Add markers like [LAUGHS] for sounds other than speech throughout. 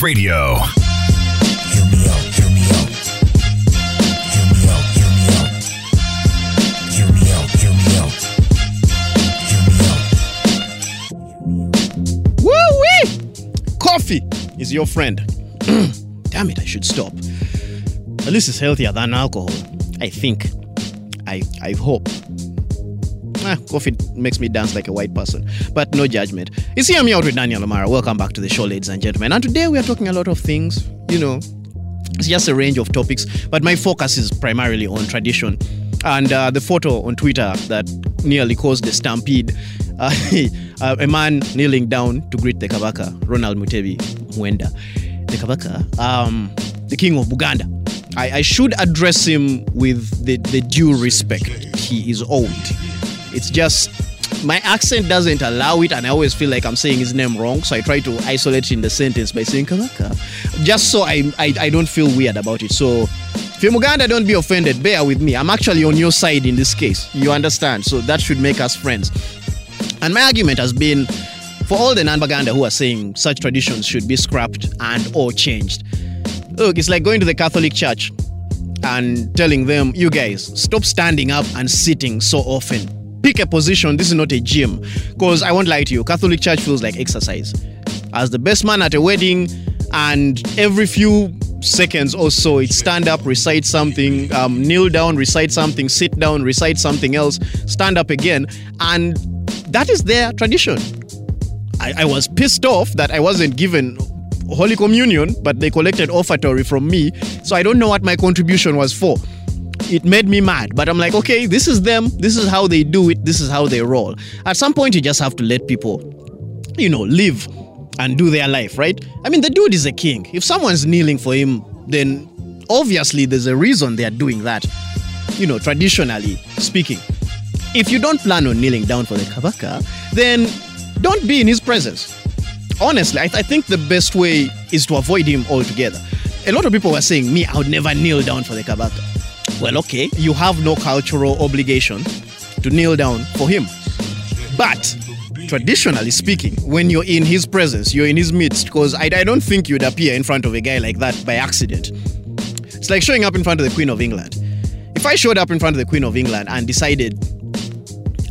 Dance Radio. Hear me out, hear me out. Hear me out, hear me out. Hear me out, hear me out. Hear me out. Woo wee! Coffee is your friend. Mm. Damn it, I should stop. At least it's healthier than alcohol. I think. I I hope. Ah, coffee makes me dance like a white person, but no judgment. It's hear me out with Daniel Omara. Welcome back to the show, ladies and gentlemen. And today we are talking a lot of things. You know, it's just a range of topics, but my focus is primarily on tradition. And uh, the photo on Twitter that nearly caused the stampede [LAUGHS] uh, a man kneeling down to greet the Kabaka, Ronald Mutebi Muwenda. The Kabaka, um, the king of Buganda. I, I should address him with the, the due respect he is owed. It's just my accent doesn't allow it, and I always feel like I'm saying his name wrong. So I try to isolate in the sentence by saying Kabaka, just so I, I, I don't feel weird about it. So if you're Muganda, don't be offended. Bear with me. I'm actually on your side in this case. You understand? So that should make us friends. And my argument has been for all the non-Baganda who are saying such traditions should be scrapped and or changed. Look, it's like going to the Catholic Church and telling them, you guys, stop standing up and sitting so often. Pick a position. This is not a gym. Because I won't lie to you, Catholic Church feels like exercise. As the best man at a wedding, and every few seconds or so, it's stand up, recite something, um, kneel down, recite something, sit down, recite something else, stand up again. And that is their tradition. I, I was pissed off that I wasn't given Holy Communion, but they collected offertory from me, so I don't know what my contribution was for. It made me mad, but I'm like, okay, this is them, this is how they do it, this is how they roll. At some point, you just have to let people, you know, live and do their life, right? I mean, the dude is a king. If someone's kneeling for him, then obviously there's a reason they are doing that, you know, traditionally speaking. If you don't plan on kneeling down for the Kabaka, then don't be in his presence. Honestly, I, I think the best way is to avoid him altogether. A lot of people were saying, me, I would never kneel down for the Kabaka. Well, okay, you have no cultural obligation to kneel down for him. But traditionally speaking, when you're in his presence, you're in his midst, because I, I don't think you'd appear in front of a guy like that by accident. It's like showing up in front of the Queen of England. If I showed up in front of the Queen of England and decided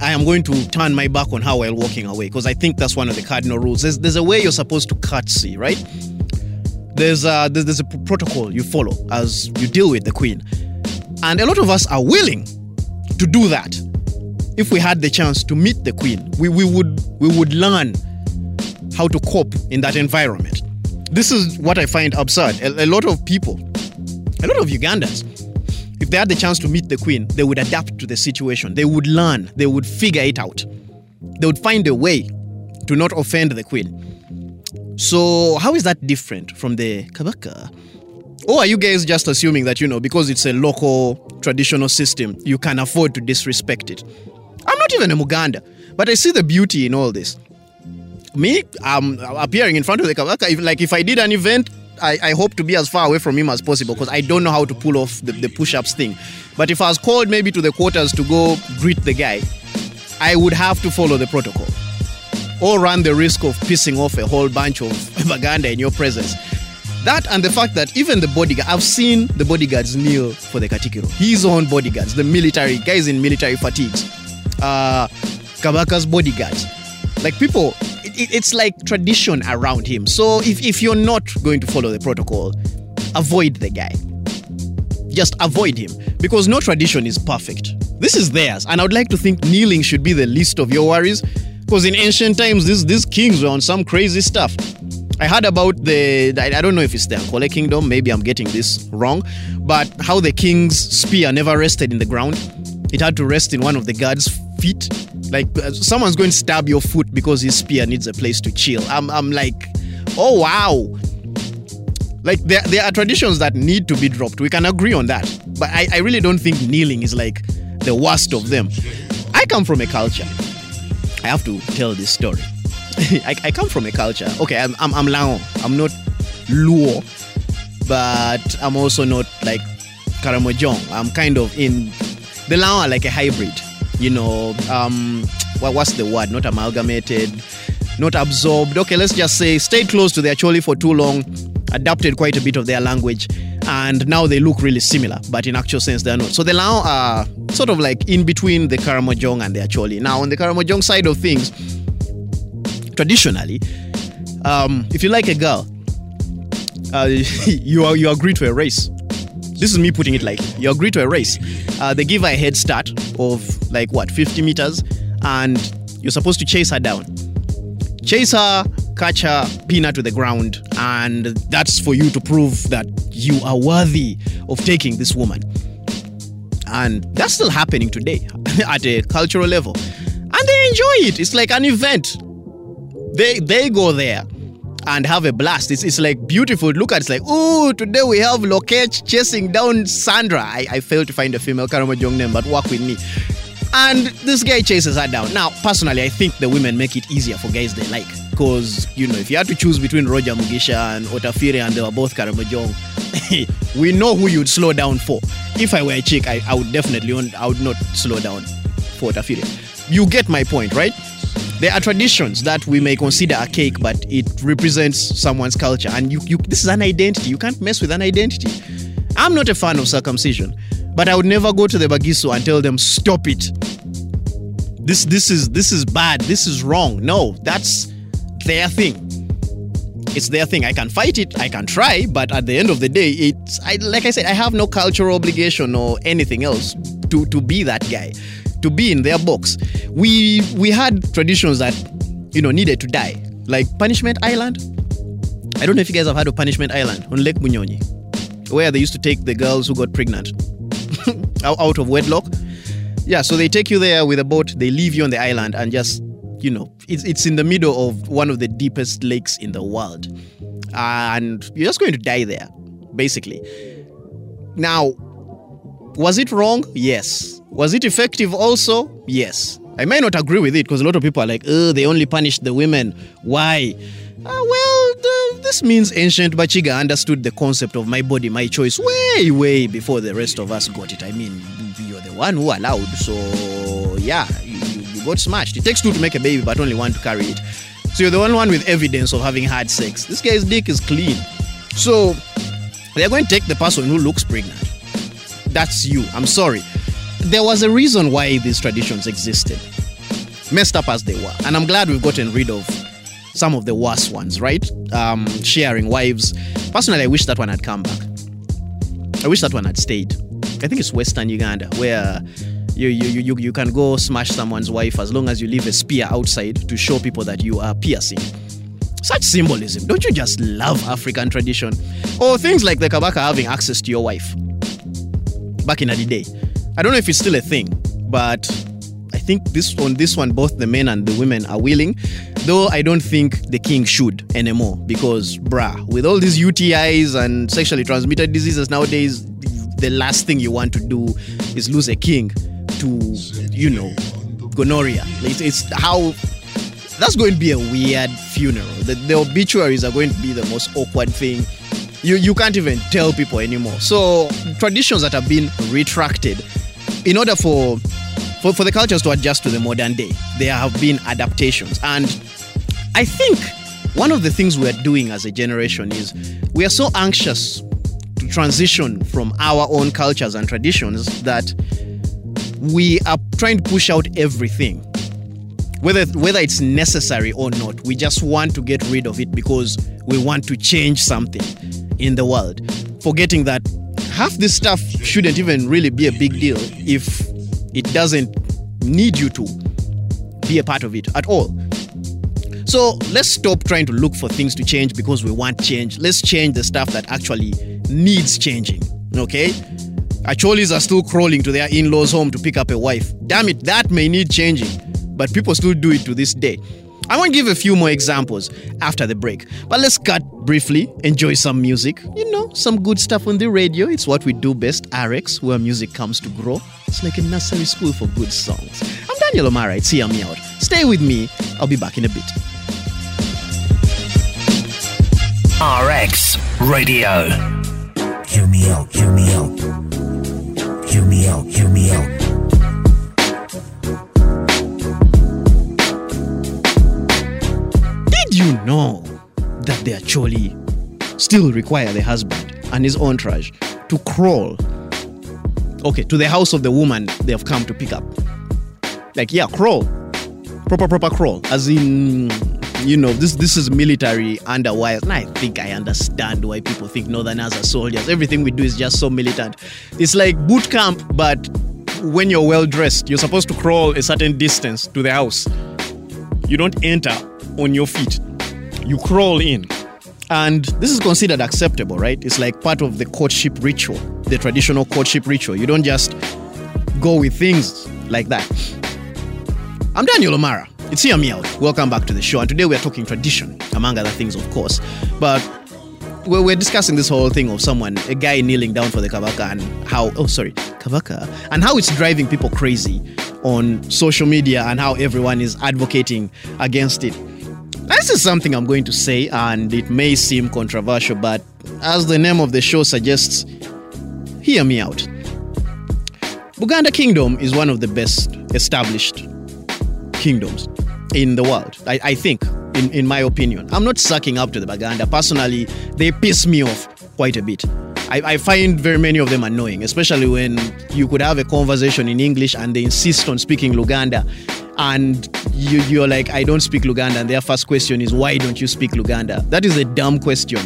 I am going to turn my back on her while walking away, because I think that's one of the cardinal rules. There's, there's a way you're supposed to curtsy, right? There's a, there's, there's a protocol you follow as you deal with the Queen. And a lot of us are willing to do that. If we had the chance to meet the Queen, we, we, would, we would learn how to cope in that environment. This is what I find absurd. A, a lot of people, a lot of Ugandans, if they had the chance to meet the Queen, they would adapt to the situation. They would learn, they would figure it out. They would find a way to not offend the Queen. So, how is that different from the Kabaka? Or are you guys just assuming that, you know, because it's a local traditional system, you can afford to disrespect it? I'm not even a Muganda, but I see the beauty in all this. Me, um, appearing in front of the Kabaka, like if I did an event, I, I hope to be as far away from him as possible because I don't know how to pull off the, the push ups thing. But if I was called maybe to the quarters to go greet the guy, I would have to follow the protocol or run the risk of pissing off a whole bunch of [LAUGHS] Baganda in your presence. That and the fact that even the bodyguard, I've seen the bodyguards kneel for the Katikiro. His own bodyguards, the military guys in military fatigues, uh, Kabaka's bodyguards. Like people, it, it- it's like tradition around him. So if, if you're not going to follow the protocol, avoid the guy. Just avoid him because no tradition is perfect. This is theirs, and I would like to think kneeling should be the least of your worries because in ancient times, these, these kings were on some crazy stuff. I heard about the, I don't know if it's the Ankole kingdom, maybe I'm getting this wrong, but how the king's spear never rested in the ground. It had to rest in one of the guards' feet. Like uh, someone's going to stab your foot because his spear needs a place to chill. I'm, I'm like, oh wow. Like there, there are traditions that need to be dropped. We can agree on that. But I, I really don't think kneeling is like the worst of them. I come from a culture. I have to tell this story. [LAUGHS] I, I come from a culture. Okay, I'm I'm, I'm Lao. I'm not Luo, but I'm also not like Karamojong. I'm kind of in the Lao are like a hybrid. You know, um, what, what's the word? Not amalgamated, not absorbed. Okay, let's just say stayed close to the Acholi for too long, adapted quite a bit of their language, and now they look really similar, but in actual sense they're not. So they now are sort of like in between the Karamojong and the Acholi. Now on the Karamojong side of things, traditionally, um, if you like a girl, uh, [LAUGHS] you are, you agree to a race. This is me putting it like you agree to a race. Uh, they give her a head start of like what 50 meters, and you're supposed to chase her down. Chase her, catch her, pin her to the ground, and that's for you to prove that you are worthy of taking this woman. And that's still happening today [LAUGHS] at a cultural level, and they enjoy it. It's like an event. They they go there and have a blast. It's, it's like beautiful. Look at it, it's like, oh, today we have Lokech chasing down Sandra. I, I failed to find a female Karamojong name, but work with me. And this guy chases her down. Now, personally, I think the women make it easier for guys they like. Because, you know, if you had to choose between Roger Mugisha and Otafiire and they were both Karamojong, [LAUGHS] we know who you'd slow down for. If I were a chick, I, I would definitely, I would not slow down for Otafiire. You get my point, right? There are traditions that we may consider archaic, but it represents someone's culture. And you, you, this is an identity. You can't mess with an identity. I'm not a fan of circumcision, but I would never go to the Bagisu and tell them, stop it. This, this, is, this is bad. This is wrong. No, that's their thing. It's their thing. I can fight it. I can try, but at the end of the day, it's I, like I said. I have no cultural obligation or anything else to to be that guy to be in their box. We we had traditions that you know needed to die, like Punishment Island. I don't know if you guys have heard of Punishment Island on Lake Bunyonyi, where they used to take the girls who got pregnant [LAUGHS] out of wedlock. Yeah, so they take you there with a boat, they leave you on the island, and just you know, it's it's in the middle of one of the deepest lakes in the world, and you're just going to die there, basically. Now, was it wrong? Yes. Was it effective also? Yes. I may not agree with it because a lot of people are like, oh, they only punished the women. Why? Uh, well, the, this means ancient Bachiga understood the concept of my body, my choice way, way before the rest of us got it. I mean, you're the one who allowed, so yeah, you, you, you got smashed. It takes two to make a baby, but only one to carry it. So you're the only one with evidence of having had sex. This guy's dick is clean. So they're going to take the person who looks pregnant. That's you. I'm sorry. There was a reason why these traditions existed, messed up as they were. And I'm glad we've gotten rid of some of the worst ones, right? Um, sharing wives. Personally, I wish that one had come back. I wish that one had stayed. I think it's Western Uganda where you, you, you, you can go smash someone's wife as long as you leave a spear outside to show people that you are piercing. Such symbolism. Don't you just love African tradition? Or things like the Kabaka having access to your wife back in the day. I don't know if it's still a thing, but I think this on this one, both the men and the women are willing. Though I don't think the king should anymore because, brah, with all these UTIs and sexually transmitted diseases nowadays, the last thing you want to do is lose a king to, you know, gonorrhea. It's, it's how that's going to be a weird funeral. The, the obituaries are going to be the most awkward thing. You you can't even tell people anymore. So traditions that have been retracted in order for for, for the cultures to adjust to the modern day, there have been adaptations. And I think one of the things we're doing as a generation is we are so anxious to transition from our own cultures and traditions that we are trying to push out everything. Whether, whether it's necessary or not, we just want to get rid of it because we want to change something in the world, forgetting that half this stuff shouldn't even really be a big deal if it doesn't need you to be a part of it at all. So let's stop trying to look for things to change because we want change. Let's change the stuff that actually needs changing. Okay? Acholis are still crawling to their in law's home to pick up a wife. Damn it, that may need changing. But people still do it to this day. I want to give a few more examples after the break. But let's cut briefly, enjoy some music. You know, some good stuff on the radio. It's what we do best, RX, where music comes to grow. It's like a nursery school for good songs. I'm Daniel Omara. It's Hear Me Out. Stay with me. I'll be back in a bit. RX Radio. Hear me out, hear me out. Hear me out, hear me out. Know that the Acholi still require the husband and his entourage to crawl, okay, to the house of the woman they have come to pick up. Like, yeah, crawl. Proper, proper crawl. As in, you know, this this is military underwires. And I think I understand why people think Northerners are soldiers. Everything we do is just so militant. It's like boot camp, but when you're well dressed, you're supposed to crawl a certain distance to the house. You don't enter on your feet, you crawl in. And this is considered acceptable, right? It's like part of the courtship ritual, the traditional courtship ritual. You don't just go with things like that. I'm Daniel Omara. It's Hear Me Out. Welcome back to the show. And today we're talking tradition, among other things, of course. But we're discussing this whole thing of someone, a guy kneeling down for the kavaka and how, oh, sorry, kavaka, and how it's driving people crazy on social media and how everyone is advocating against it. This is something I'm going to say, and it may seem controversial, but as the name of the show suggests, hear me out. Buganda Kingdom is one of the best established kingdoms in the world. I, I think, in, in my opinion. I'm not sucking up to the Baganda. Personally, they piss me off quite a bit. I, I find very many of them annoying, especially when you could have a conversation in English and they insist on speaking Luganda. And you, you're like, I don't speak Luganda. And their first question is, why don't you speak Luganda? That is a dumb question.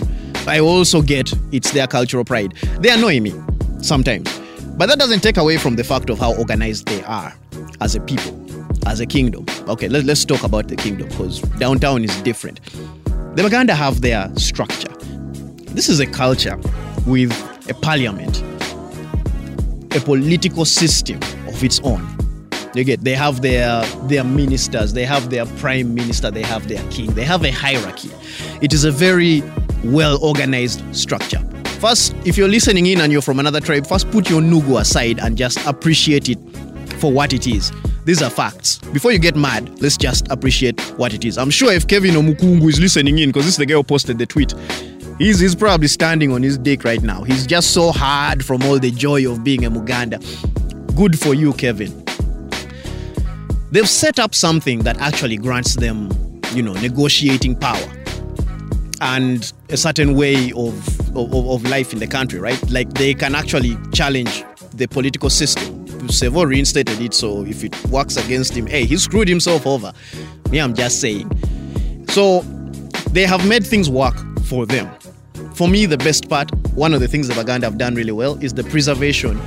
I also get it's their cultural pride. They annoy me sometimes. But that doesn't take away from the fact of how organized they are as a people as a kingdom. Okay, let, let's talk about the kingdom because downtown is different. The Baganda have their structure. This is a culture with a parliament, a political system of its own. You get they have their their ministers, they have their prime minister, they have their king, they have a hierarchy. It is a very well organized structure. First, if you're listening in and you're from another tribe, first put your nugu aside and just appreciate it for what it is. These are facts. Before you get mad, let's just appreciate what it is. I'm sure if Kevin Omukungu is listening in, because this is the guy who posted the tweet, he's, he's probably standing on his dick right now. He's just so hard from all the joy of being a Muganda. Good for you, Kevin. They've set up something that actually grants them, you know, negotiating power and a certain way of, of, of life in the country, right? Like they can actually challenge the political system. Sevo reinstated it, so if it works against him, hey, he screwed himself over. Me, I'm just saying. So they have made things work for them. For me, the best part, one of the things the Baganda have done really well is the preservation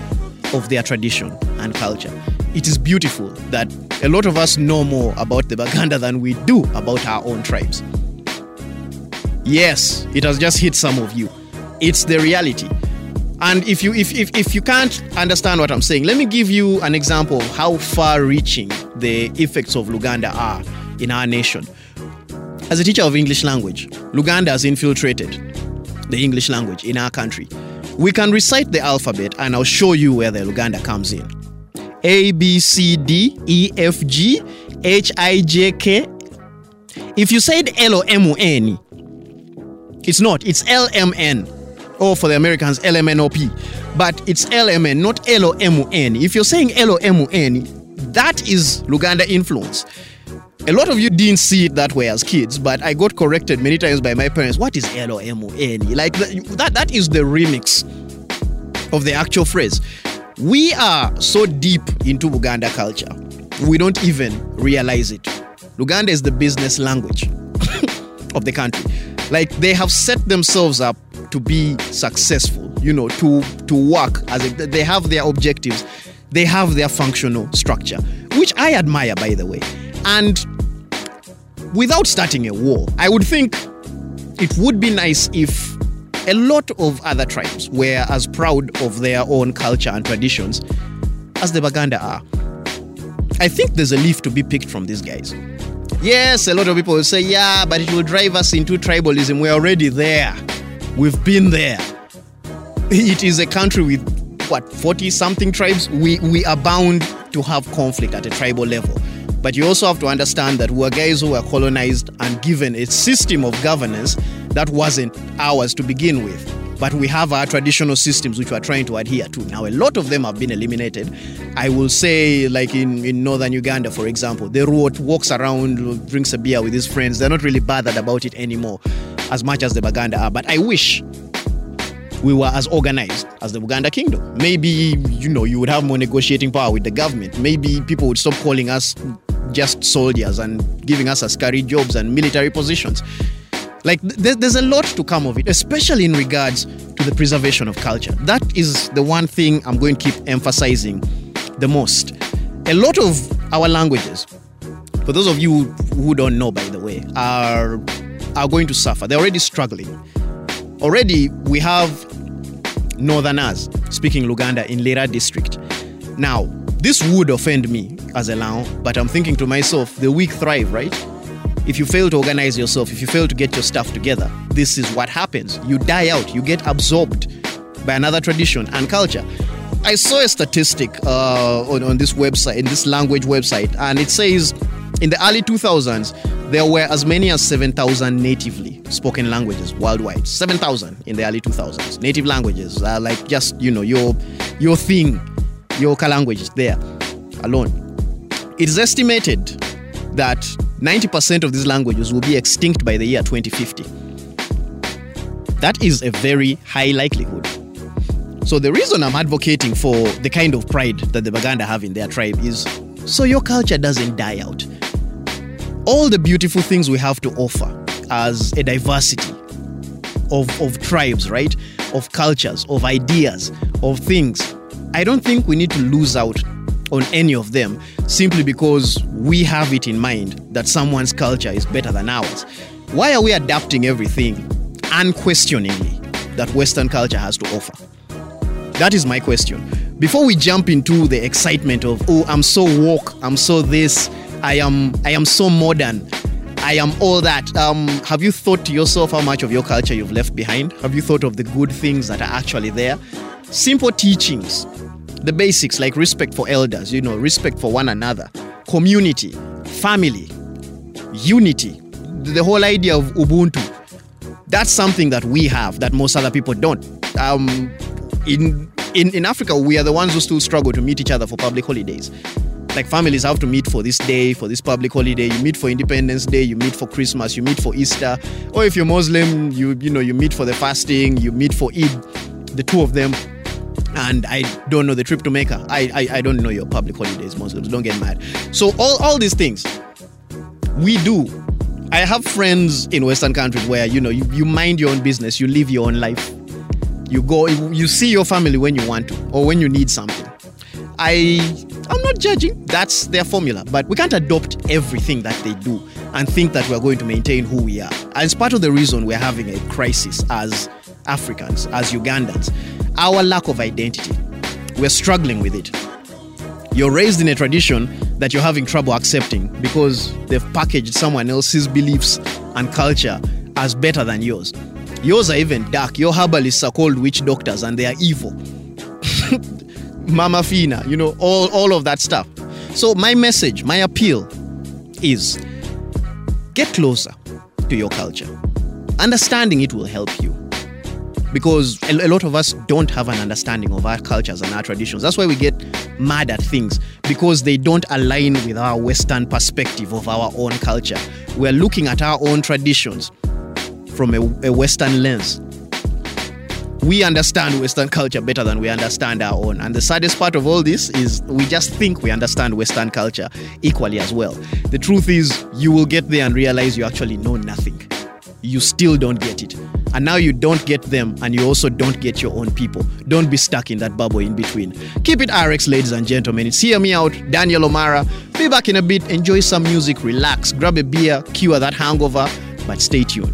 of their tradition and culture. It is beautiful that a lot of us know more about the Baganda than we do about our own tribes. Yes, it has just hit some of you. It's the reality. And if you if, if, if you can't understand what I'm saying, let me give you an example of how far reaching the effects of Luganda are in our nation. As a teacher of English language, Luganda has infiltrated the English language in our country. We can recite the alphabet and I'll show you where the Luganda comes in. A B C D E F G H I J K. If you said L O M O N, it's not, it's L M N or for the Americans, LMNOP. But it's LMN, not LOMN. If you're saying LOMN, that is Luganda influence. A lot of you didn't see it that way as kids, but I got corrected many times by my parents. What is LOMN? Like that, that is the remix of the actual phrase. We are so deep into Uganda culture, we don't even realize it. Luganda is the business language [LAUGHS] of the country. Like they have set themselves up to be successful, you know, to to work as a, they have their objectives, they have their functional structure, which I admire by the way. And without starting a war, I would think it would be nice if a lot of other tribes were as proud of their own culture and traditions as the Baganda are. I think there's a leaf to be picked from these guys. Yes, a lot of people will say, yeah, but it will drive us into tribalism. We're already there. We've been there. [LAUGHS] It is a country with what 40 something tribes. We we are bound to have conflict at a tribal level. But you also have to understand that we're guys who were colonized and given a system of governance that wasn't ours to begin with. But we have our traditional systems which we're trying to adhere to. Now, a lot of them have been eliminated. I will say, like in, in northern Uganda, for example, the Ruot walks around, drinks a beer with his friends. They're not really bothered about it anymore. as much as the Baganda are, but I wish we were as organized as the Uganda kingdom. Maybe, you know, you would have more negotiating power with the government. Maybe people would stop calling us just soldiers and giving us askari jobs and military positions. Like, th- there's a lot to come of it, especially in regards to the preservation of culture. That is the one thing I'm going to keep emphasizing the most. A lot of our languages, for those of you who don't know, by the way, are are going to suffer. They're already struggling. Already, we have Northerners speaking Luganda in Lira district. Now, this would offend me as a Lao, but I'm thinking to myself, the weak thrive, right? If you fail to organize yourself, if you fail to get your stuff together, this is what happens. You die out, you get absorbed by another tradition and culture. I saw a statistic uh, on, on this website, in this language website, and it says in the early 2000s, there were as many as 7,000 natively spoken languages worldwide. 7,000 in the early 2000s. Native languages are like just, you know, your, your thing, your language is there alone. It is estimated that 90% of these languages will be extinct by the year 2050. That is a very high likelihood. So the reason I'm advocating for the kind of pride that the Baganda have in their tribe is so your culture doesn't die out. All the beautiful things we have to offer as a diversity of, of tribes, right? Of cultures, of ideas, of things. I don't think we need to lose out on any of them simply because we have it in mind that someone's culture is better than ours. Why are we adapting everything unquestioningly that Western culture has to offer? That is my question. Before we jump into the excitement of, oh, I'm so woke, I'm so this, I am I am so modern, I am all that. Um, have you thought to yourself how much of your culture you've left behind? Have you thought of the good things that are actually there? Simple teachings, the basics like respect for elders, you know, respect for one another, community, family, unity, the whole idea of Ubuntu. That's something that we have that most other people don't. Um, in, in in Africa, we are the ones who still struggle to meet each other for public holidays. Like families have to meet for this day, for this public holiday. You meet for Independence Day, you meet for Christmas, you meet for Easter. Or if you're Muslim, you you know you meet for the fasting, you meet for Eid. The two of them and I don't know the trip to Mecca. I, I I don't know your public holidays, Muslims. Don't get mad. So all all these things we do. I have friends in Western countries where you know you, you mind your own business, you live your own life. You go, you see your family when you want to or when you need something. I I'm not judging. That's their formula, but we can't adopt everything that they do and think that we're going to maintain who we are. And it's part of the reason we're having a crisis as Africans, as Ugandans. Our lack of identity. We're struggling with it. You're raised in a tradition that you're having trouble accepting because they've packaged someone else's beliefs and culture as better than yours. Yours are even dark. Your herbalists are called witch doctors and they are evil. [LAUGHS] Mama Fina, you know, all, all of that stuff. So, my message, my appeal is get closer to your culture. Understanding it will help you because a, lot of us don't have an understanding of our cultures and our traditions. That's why we get mad at things because they don't align with our Western perspective of our own culture. We're looking at our own traditions from a, a Western lens. We understand Western culture better than we understand our own. And the saddest part of all this is we just think we understand Western culture equally as well. The truth is, you will get there and realize you actually know nothing. You still don't get it. And now you don't get them, and you also don't get your own people. Don't be stuck in that bubble in between. Keep it RX, ladies and gentlemen. It's Hear Me Out, Daniel Omara. Be back in a bit. Enjoy some music, relax, grab a beer, cure that hangover, but stay tuned.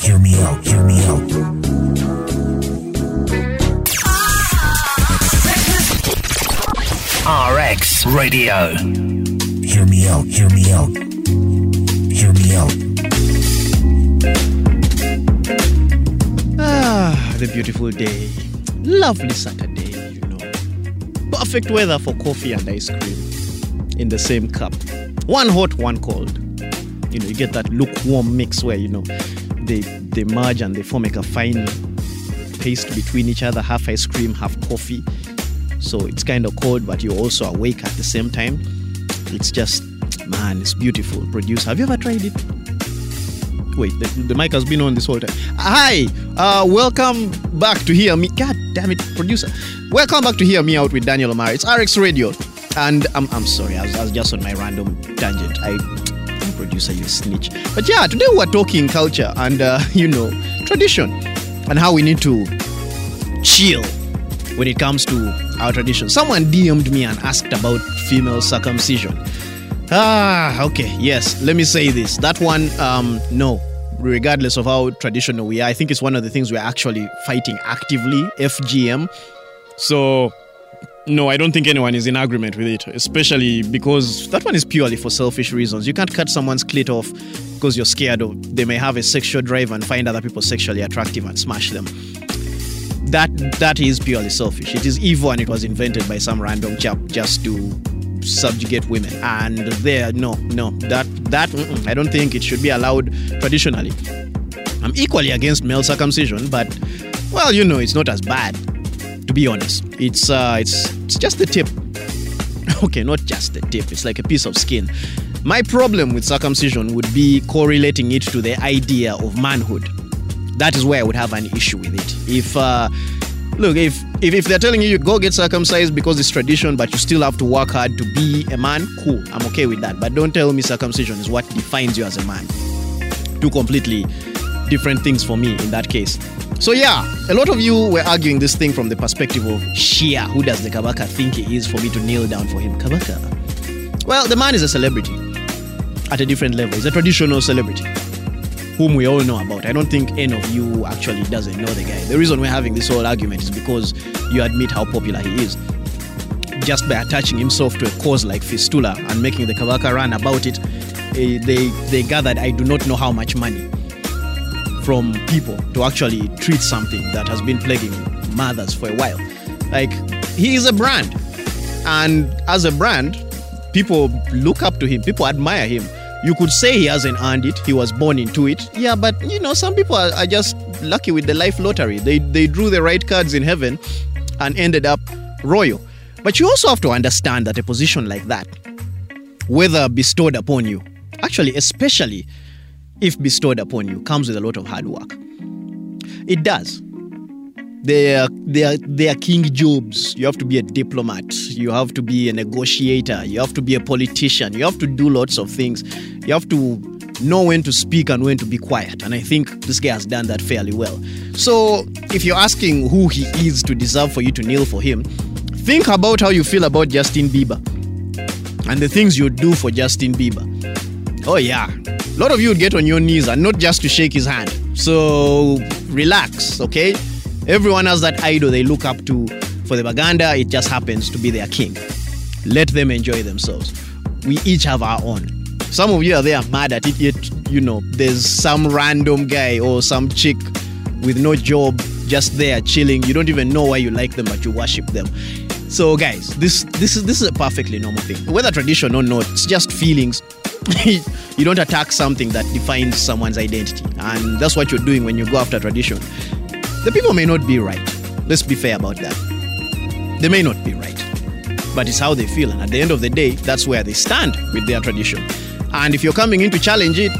Hear me out, hear me out. RX Radio. Hear me out, hear me out. Hear me out. Ah, the beautiful day. Lovely Saturday, you know. Perfect weather for coffee and ice cream in the same cup. One hot, one cold. You know, you get that lukewarm mix where, you know, they they merge and they form like a fine paste between each other, half ice cream, half coffee. So it's kind of cold, but you're also awake at the same time. It's just, man, it's beautiful. Produce. Have you ever tried it? Wait, the, the mic has been on this whole time. Hi, uh, welcome back to Hear Me. God damn it, producer. Welcome back to Hear Me Out with Daniel Omar. It's RX Radio. And I'm, I'm sorry, I was, I was just on my random tangent. I, producer, you snitch. But yeah, today we're talking culture and, uh, [LAUGHS] you know, tradition and how we need to chill when it comes to our tradition. Someone DM'd me and asked about female circumcision. Ah, okay. Yes, let me say this. That one, um, no. Regardless of how traditional we are, I think it's one of the things we're actually fighting actively, FGM. So, no, I don't think anyone is in agreement with it, especially because that one is purely for selfish reasons. You can't cut someone's clit off because you're scared of they may have a sexual drive and find other people sexually attractive and smash them. That that is purely selfish. It is evil and it was invented by some random chap just to subjugate women. And there, no, no, that that mm-mm, I don't think it should be allowed traditionally. I'm equally against male circumcision, but well, you know, it's not as bad. To be honest, it's uh, it's it's just the tip. [LAUGHS] Okay, not just the tip. It's like a piece of skin. My problem with circumcision would be correlating it to the idea of manhood. That is where I would have an issue with it. If uh, look, if, if if they're telling you you go get circumcised because it's tradition, but you still have to work hard to be a man, cool. I'm okay with that. But don't tell me circumcision is what defines you as a man. Two completely different things for me in that case. So yeah, a lot of you were arguing this thing from the perspective of Shia. Who does the Kabaka think he is for me to kneel down for him? Kabaka. Well, the man is a celebrity at a different level. He's a traditional celebrity whom we all know about. I don't think any of you actually doesn't know the guy. The reason we're having this whole argument is because you admit how popular he is. Just by attaching himself to a cause like Fistula and making the Kabaka run about it, eh, they, they gathered I do not know how much money from people to actually treat something that has been plaguing mothers for a while. Like, he is a brand. And as a brand, people look up to him, people admire him. You could say he hasn't earned it, he was born into it. Yeah, but you know, some people are, are just lucky with the life lottery. They, they drew the right cards in heaven and ended up royal. But you also have to understand that a position like that, whether bestowed upon you, actually, especially if bestowed upon you, comes with a lot of hard work. It does. They are, they are, they are king jobs. You have to be a diplomat. You have to be a negotiator. You have to be a politician. You have to do lots of things. You have to know when to speak and when to be quiet. And I think this guy has done that fairly well. So if you're asking who he is to deserve for you to kneel for him, think about how you feel about Justin Bieber and the things you do for Justin Bieber. Oh, yeah. A lot of you would get on your knees and not just to shake his hand. So relax, okay? Everyone has that idol they look up to. For the Baganda, it just happens to be their king. Let them enjoy themselves. We each have our own. Some of you are there mad at it, yet, you know, there's some random guy or some chick with no job just there chilling. You don't even know why you like them, but you worship them. So, guys, this this is this is a perfectly normal thing. Whether tradition or not, it's just feelings. [LAUGHS] you don't attack something that defines someone's identity, and that's what you're doing when you go after tradition. The people may not be right. Let's be fair about that. They may not be right, but it's how they feel, and at the end of the day, that's where they stand with their tradition. And if you're coming in to challenge it,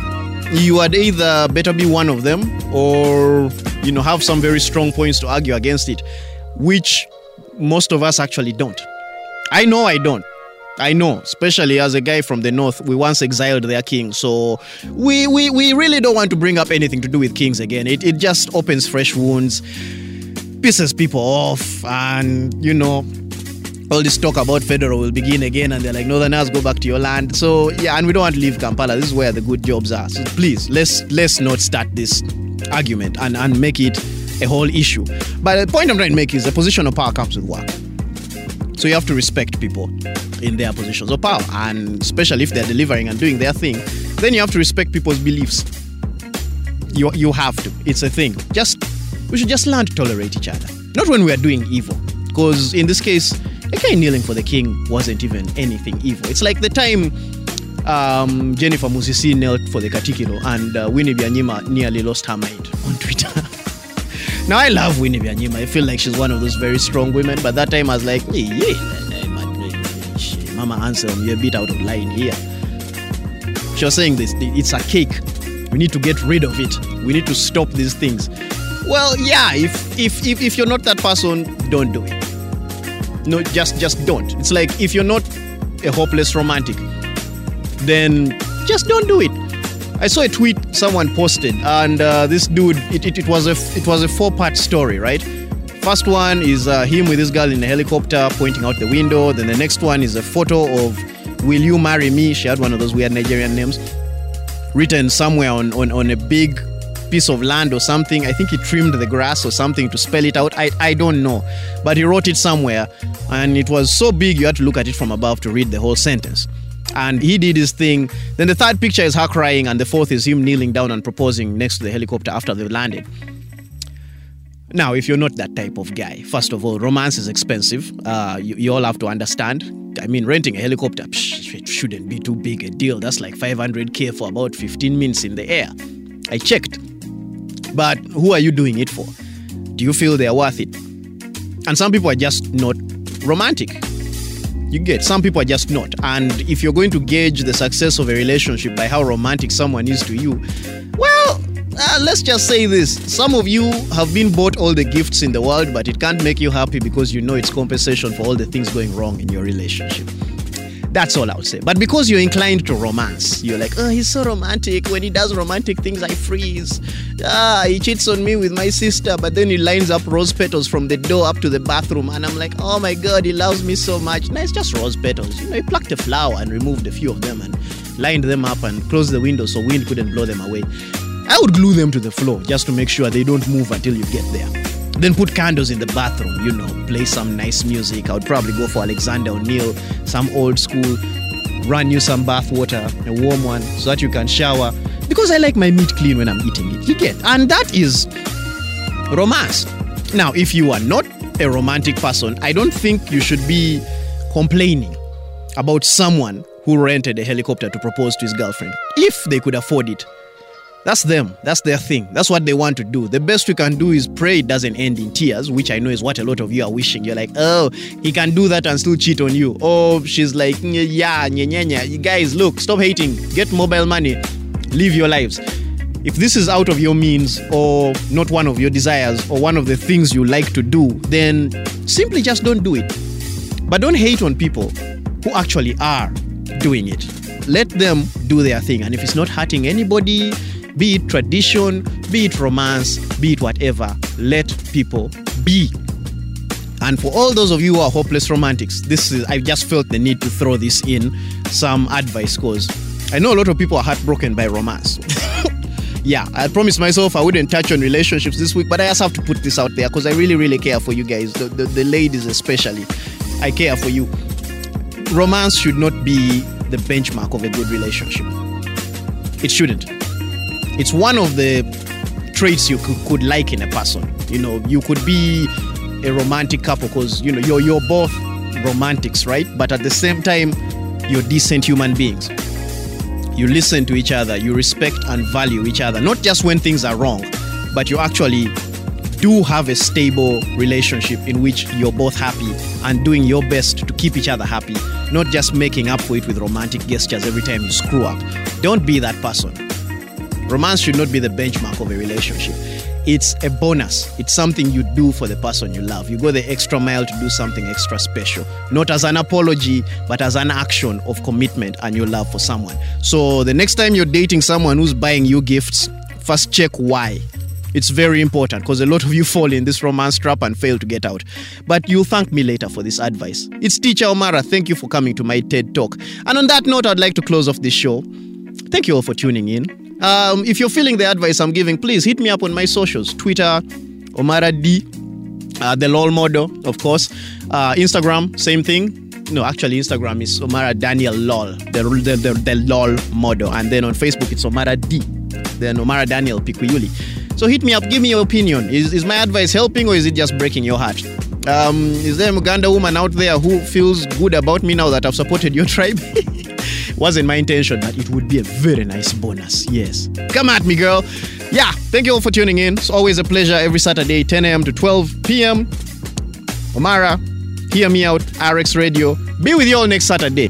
you had either better be one of them or you know have some very strong points to argue against it, which most of us actually don't. I know I don't. I know, especially as a guy from the north, we once exiled their king, so we, we, we really don't want to bring up anything to do with kings again. It, it just opens fresh wounds, pisses people off, and you know, all this talk about federal will begin again, and they're like, Northerners, go back to your land. So yeah, and we don't want to leave Kampala. This is where the good jobs are. So please, let's let's not start this argument and, and make it a whole issue. But the point I'm trying to make is the position of power comes with work. So you have to respect people in their positions of power, and especially if they're delivering and doing their thing, then you have to respect people's beliefs. You you have to. It's a thing. Just we should just learn to tolerate each other. Not when we are doing evil, because in this case, a guy kneeling for the king wasn't even anything evil. It's like the time um, Jennifer Musisi knelt for the Katikiro and uh, Winnie Byanyima nearly lost her mind [LAUGHS] on Twitter. now I love Winnie Byanyima. I feel like she's one of those very strong women, but that time I was like, yeah, Mama Anselm, you're a bit out of line here. She was saying this, it's a cake We need to get rid of it. We need to stop these things. Well, yeah, if if if, if you're not that person, don't do it. No, just just don't. It's like if you're not a hopeless romantic, then just don't do it. I saw a tweet someone posted, and uh, this dude, it, it, it was a it was a four part story, right? First one is uh, him with this girl in a helicopter pointing out the window. Then the next one is a photo of "Will you marry me?" She had one of those weird Nigerian names written somewhere on, on, on a big piece of land or something. I think he trimmed the grass or something to spell it out. I, I don't know. But he wrote it somewhere and it was so big you had to look at it from above to read the whole sentence. And he did his thing. Then the third picture is her crying, and the fourth is him kneeling down and proposing next to the helicopter after they've landed. Now, if you're not that type of guy, first of all, romance is expensive. Uh, you, you all have to understand. I mean, renting a helicopter psh, it shouldn't be too big a deal. That's like 500k for about 15 minutes in the air. I checked. But who are you doing it for? Do you feel they're worth it? And some people are just not romantic. You get some people are just not. And if you're going to gauge the success of a relationship by how romantic someone is to you, well, uh, let's just say this. Some of you have been bought all the gifts in the world, but it can't make you happy because you know it's compensation for all the things going wrong in your relationship. That's all I would say. But because you're inclined to romance, you're like, oh, he's so romantic. When he does romantic things, I freeze. Ah, he cheats on me with my sister, but then he lines up rose petals from the door up to the bathroom, and I'm like, oh my god, he loves me so much. No, it's just rose petals. You know, he plucked a flower and removed a few of them and lined them up and closed the window so wind couldn't blow them away. I would glue them to the floor just to make sure they don't move until you get there. Then put candles in the bathroom, you know, play some nice music. I would probably go for Alexander O'Neal, some old school, run you some bath water, a warm one, so that you can shower. Because I like my meat clean when I'm eating it. You get, and that is romance. Now, if you are not a romantic person, I don't think you should be complaining about someone who rented a helicopter to propose to his girlfriend if they could afford it. That's them. That's their thing. That's what they want to do. The best we can do is pray it doesn't end in tears, which I know is what a lot of you are wishing. You're like, oh, he can do that and still cheat on you. Oh, she's like, yeah, yeah, yeah, nya. You guys, look, stop hating. Get mobile money. Live your lives. If this is out of your means or not one of your desires or one of the things you like to do, then simply just don't do it. But don't hate on people who actually are doing it. Let them do their thing. And if it's not hurting anybody, be it tradition, be it romance, be it whatever, let people be. And for all those of you who are hopeless romantics, this is I just felt the need to throw this in some advice because I know a lot of people are heartbroken by romance. [LAUGHS] yeah, I promised myself I wouldn't touch on relationships this week, but I just have to put this out there because I really, really care for you guys, the, the, the ladies especially. I care for you. Romance should not be the benchmark of a good relationship. It shouldn't. It's one of the traits you could, could like in a person. You know, you could be a romantic couple because you know you're you're both romantics, right? But at the same time, you're decent human beings. You listen to each other, you respect and value each other, not just when things are wrong, but you actually do have a stable relationship in which you're both happy and doing your best to keep each other happy, not just making up for it with romantic gestures every time you screw up. Don't be that person. Romance should not be the benchmark of a relationship. It's a bonus. It's something you do for the person you love. You go the extra mile to do something extra special, not as an apology, but as an action of commitment and your love for someone. So the next time you're dating someone who's buying you gifts, first check why. It's very important because a lot of you fall in this romance trap and fail to get out. But you'll thank me later for this advice. It's Teacher Omara. Thank you for coming to my TED Talk. And on that note, I'd like to close off this show. Thank you all for tuning in. Um, if you're feeling the advice I'm giving, please hit me up on my socials Twitter, Omara D, uh, the LOL model, of course. Uh, Instagram, same thing. No, actually, Instagram is Omara Daniel LOL, the, the, the, the LOL model. And then on Facebook, it's Omara D, then Omara Daniel Pikuyuli. So hit me up, give me your opinion. Is, is my advice helping or is it just breaking your heart? Um, is there a Uganda woman out there who feels good about me now that I've supported your [LAUGHS] tribe? Wasn't my intention, but it would be a very nice bonus. Yes. Come at me, girl. Yeah, thank you all for tuning in. It's always a pleasure every Saturday, 10 a.m. to 12 p.m. Omara, hear me out, RX Radio. Be with you all next Saturday.